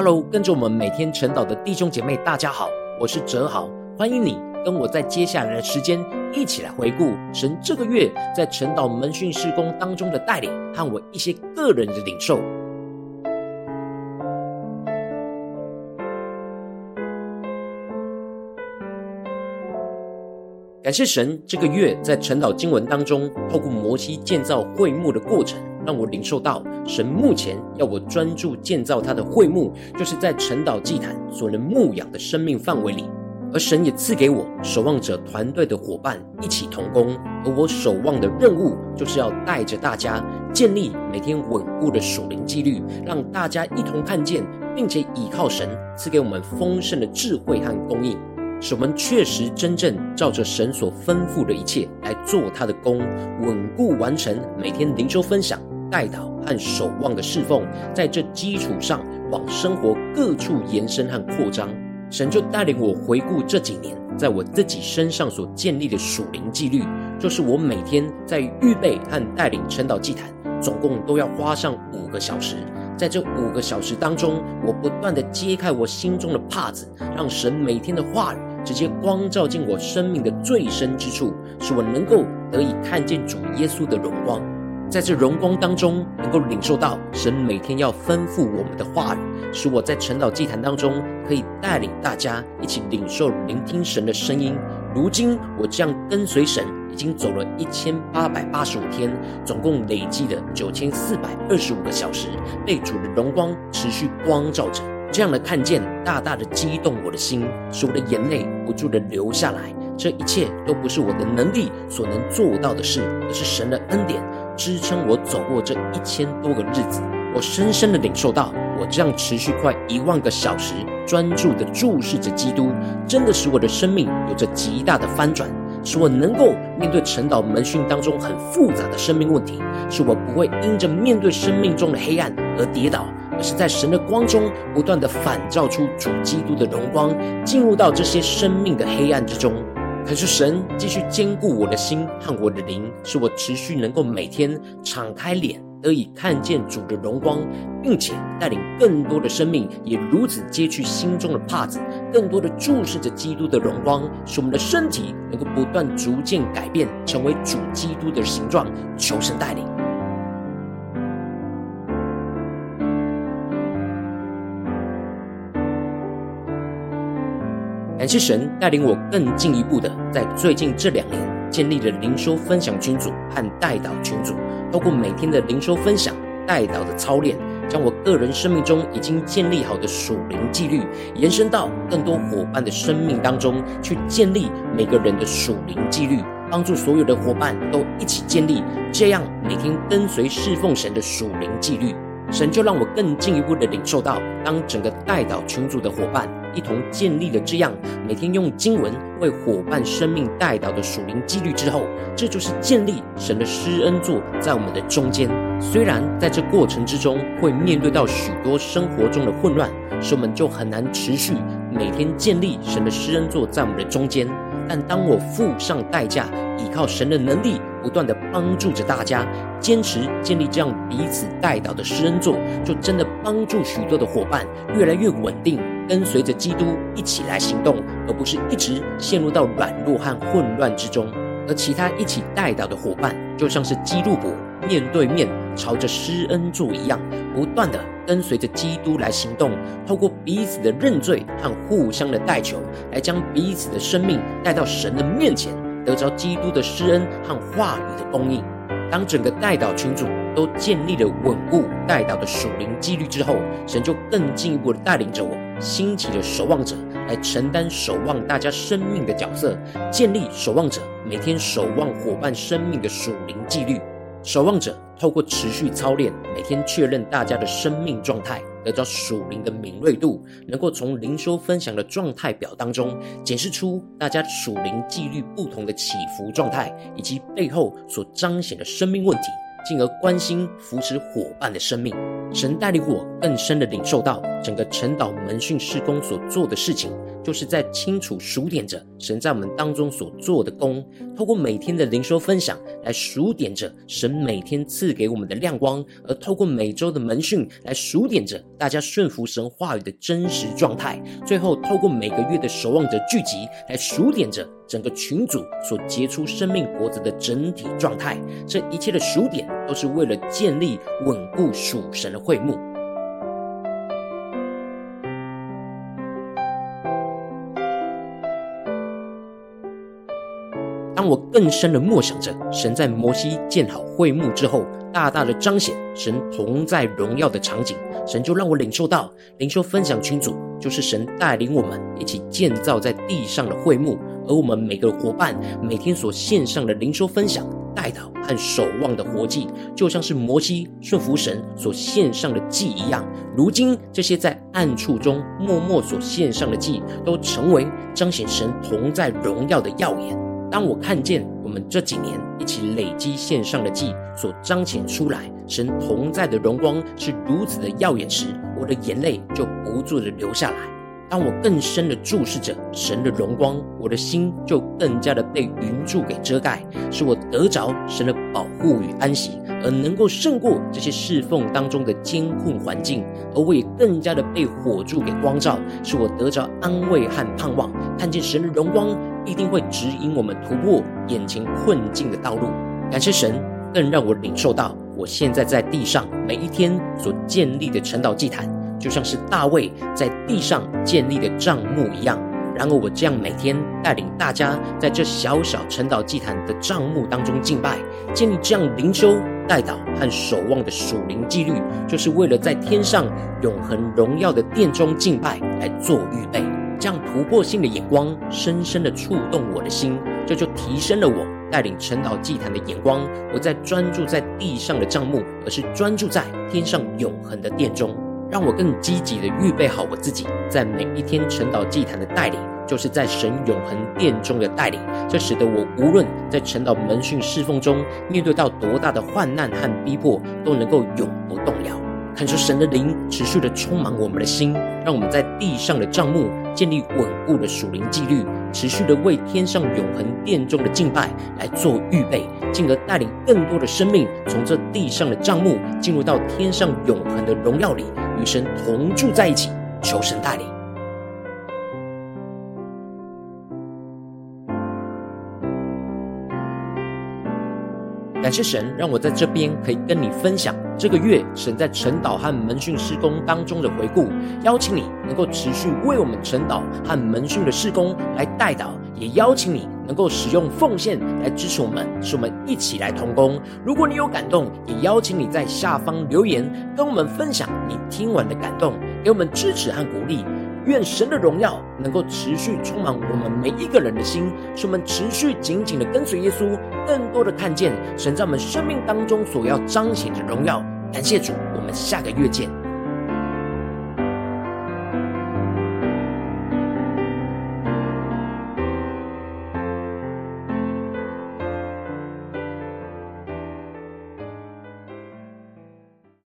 Hello，跟着我们每天晨祷的弟兄姐妹，大家好，我是哲豪，欢迎你跟我在接下来的时间一起来回顾神这个月在晨祷门训事工当中的带领和我一些个人的领受。感谢神，这个月在晨祷经文当中，透过摩西建造会幕的过程，让我领受到神目前要我专注建造他的会幕，就是在晨祷祭坛所能牧养的生命范围里。而神也赐给我守望者团队的伙伴一起同工，而我守望的任务，就是要带着大家建立每天稳固的属灵纪律，让大家一同看见，并且倚靠神赐给我们丰盛的智慧和供应。使我们确实真正照着神所吩咐的一切来做他的工，稳固完成每天灵修分享、代祷和守望的侍奉，在这基础上往生活各处延伸和扩张。神就带领我回顾这几年在我自己身上所建立的属灵纪律，就是我每天在预备和带领晨祷祭坛，总共都要花上五个小时。在这五个小时当中，我不断地揭开我心中的帕子，让神每天的话语。直接光照进我生命的最深之处，使我能够得以看见主耶稣的荣光，在这荣光当中，能够领受到神每天要吩咐我们的话语，使我在晨祷祭坛当中可以带领大家一起领受、聆听神的声音。如今我这样跟随神，已经走了一千八百八十五天，总共累计了九千四百二十五个小时，被主的荣光持续光照着。这样的看见，大大的激动我的心，使我的眼泪不住的流下来。这一切都不是我的能力所能做到的事，而是神的恩典支撑我走过这一千多个日子。我深深的领受到，我这样持续快一万个小时，专注的注视着基督，真的使我的生命有着极大的翻转，使我能够面对晨祷门训当中很复杂的生命问题，使我不会因着面对生命中的黑暗而跌倒。而是在神的光中，不断的反照出主基督的荣光，进入到这些生命的黑暗之中。可是神继续坚固我的心和我的灵，使我持续能够每天敞开脸，得以看见主的荣光，并且带领更多的生命也如此揭去心中的帕子，更多的注视着基督的荣光，使我们的身体能够不断逐渐改变，成为主基督的形状。求神带领。感谢神带领我更进一步的，在最近这两年建立了灵修分享群组和代祷群组，透过每天的灵修分享、代祷的操练，将我个人生命中已经建立好的属灵纪律，延伸到更多伙伴的生命当中，去建立每个人的属灵纪律，帮助所有的伙伴都一起建立这样每天跟随侍奉神的属灵纪律。神就让我更进一步的领受到，当整个代祷群组的伙伴一同建立了这样每天用经文为伙伴生命代祷的属灵纪律之后，这就是建立神的施恩座在我们的中间。虽然在这过程之中会面对到许多生活中的混乱，使我们就很难持续每天建立神的施恩座在我们的中间。但当我付上代价，依靠神的能力，不断的帮助着大家，坚持建立这样彼此代祷的施恩座，就真的帮助许多的伙伴越来越稳定，跟随着基督一起来行动，而不是一直陷入到软弱和混乱之中。而其他一起代祷的伙伴，就像是基路伯面对面朝着施恩座一样，不断的跟随着基督来行动，透过彼此的认罪和互相的代求，来将彼此的生命带到神的面前。得着基督的施恩和话语的供应。当整个代祷群组都建立了稳固代祷的属灵纪律之后，神就更进一步的带领着我，兴起了守望者来承担守望大家生命的角色，建立守望者每天守望伙伴生命的属灵纪律。守望者透过持续操练，每天确认大家的生命状态，得到属灵的敏锐度，能够从灵修分享的状态表当中，检视出大家属灵纪律不同的起伏状态，以及背后所彰显的生命问题，进而关心扶持伙伴的生命。神带领我更深的领受到，整个晨祷门训事工所做的事情，就是在清楚数点着神在我们当中所做的工，透过每天的灵修分享来数点着神每天赐给我们的亮光，而透过每周的门训来数点着大家顺服神话语的真实状态，最后透过每个月的守望者聚集来数点着整个群组所结出生命果子的整体状态。这一切的数点都是为了建立稳固属神的会幕，当我更深的默想着神在摩西建好会幕之后，大大的彰显神同在荣耀的场景，神就让我领受到灵修分享群组就是神带领我们一起建造在地上的会幕，而我们每个伙伴每天所献上的灵修分享。代祷和守望的活祭，就像是摩西顺服神所献上的祭一样。如今，这些在暗处中默默所献上的祭，都成为彰显神同在荣耀的耀眼。当我看见我们这几年一起累积献上的祭所彰显出来，神同在的荣光是如此的耀眼时，我的眼泪就不住的流下来。当我更深的注视着神的荣光，我的心就更加的被云柱给遮盖，使我得着神的保护与安息，而能够胜过这些侍奉当中的艰困环境。而我也更加的被火柱给光照，使我得着安慰和盼望。看见神的荣光，一定会指引我们突破眼前困境的道路。感谢神，更让我领受到我现在在地上每一天所建立的晨祷祭坛。就像是大卫在地上建立的帐幕一样，然而我这样每天带领大家在这小小晨祷祭坛的帐幕当中敬拜，建立这样灵修、代祷和守望的属灵纪律，就是为了在天上永恒荣耀的殿中敬拜来做预备。这样突破性的眼光，深深的触动我的心，这就提升了我带领晨祷祭坛的眼光，不再专注在地上的帐幕，而是专注在天上永恒的殿中。让我更积极地预备好我自己，在每一天晨祷祭坛的带领，就是在神永恒殿中的带领。这使得我无论在晨祷门训侍奉中面对到多大的患难和逼迫，都能够永不动摇。恳求神的灵持续的充满我们的心，让我们在地上的帐目建立稳固的属灵纪律，持续的为天上永恒殿中的敬拜来做预备，进而带领更多的生命从这地上的帐目进入到天上永恒的荣耀里。与神同住在一起，求神带领。感谢神，让我在这边可以跟你分享这个月神在晨祷和门训施工当中的回顾。邀请你能够持续为我们晨祷和门训的施工来代祷，也邀请你。能够使用奉献来支持我们，使我们一起来同工。如果你有感动，也邀请你在下方留言，跟我们分享你听完的感动，给我们支持和鼓励。愿神的荣耀能够持续充满我们每一个人的心，使我们持续紧紧的跟随耶稣，更多的看见神在我们生命当中所要彰显的荣耀。感谢主，我们下个月见。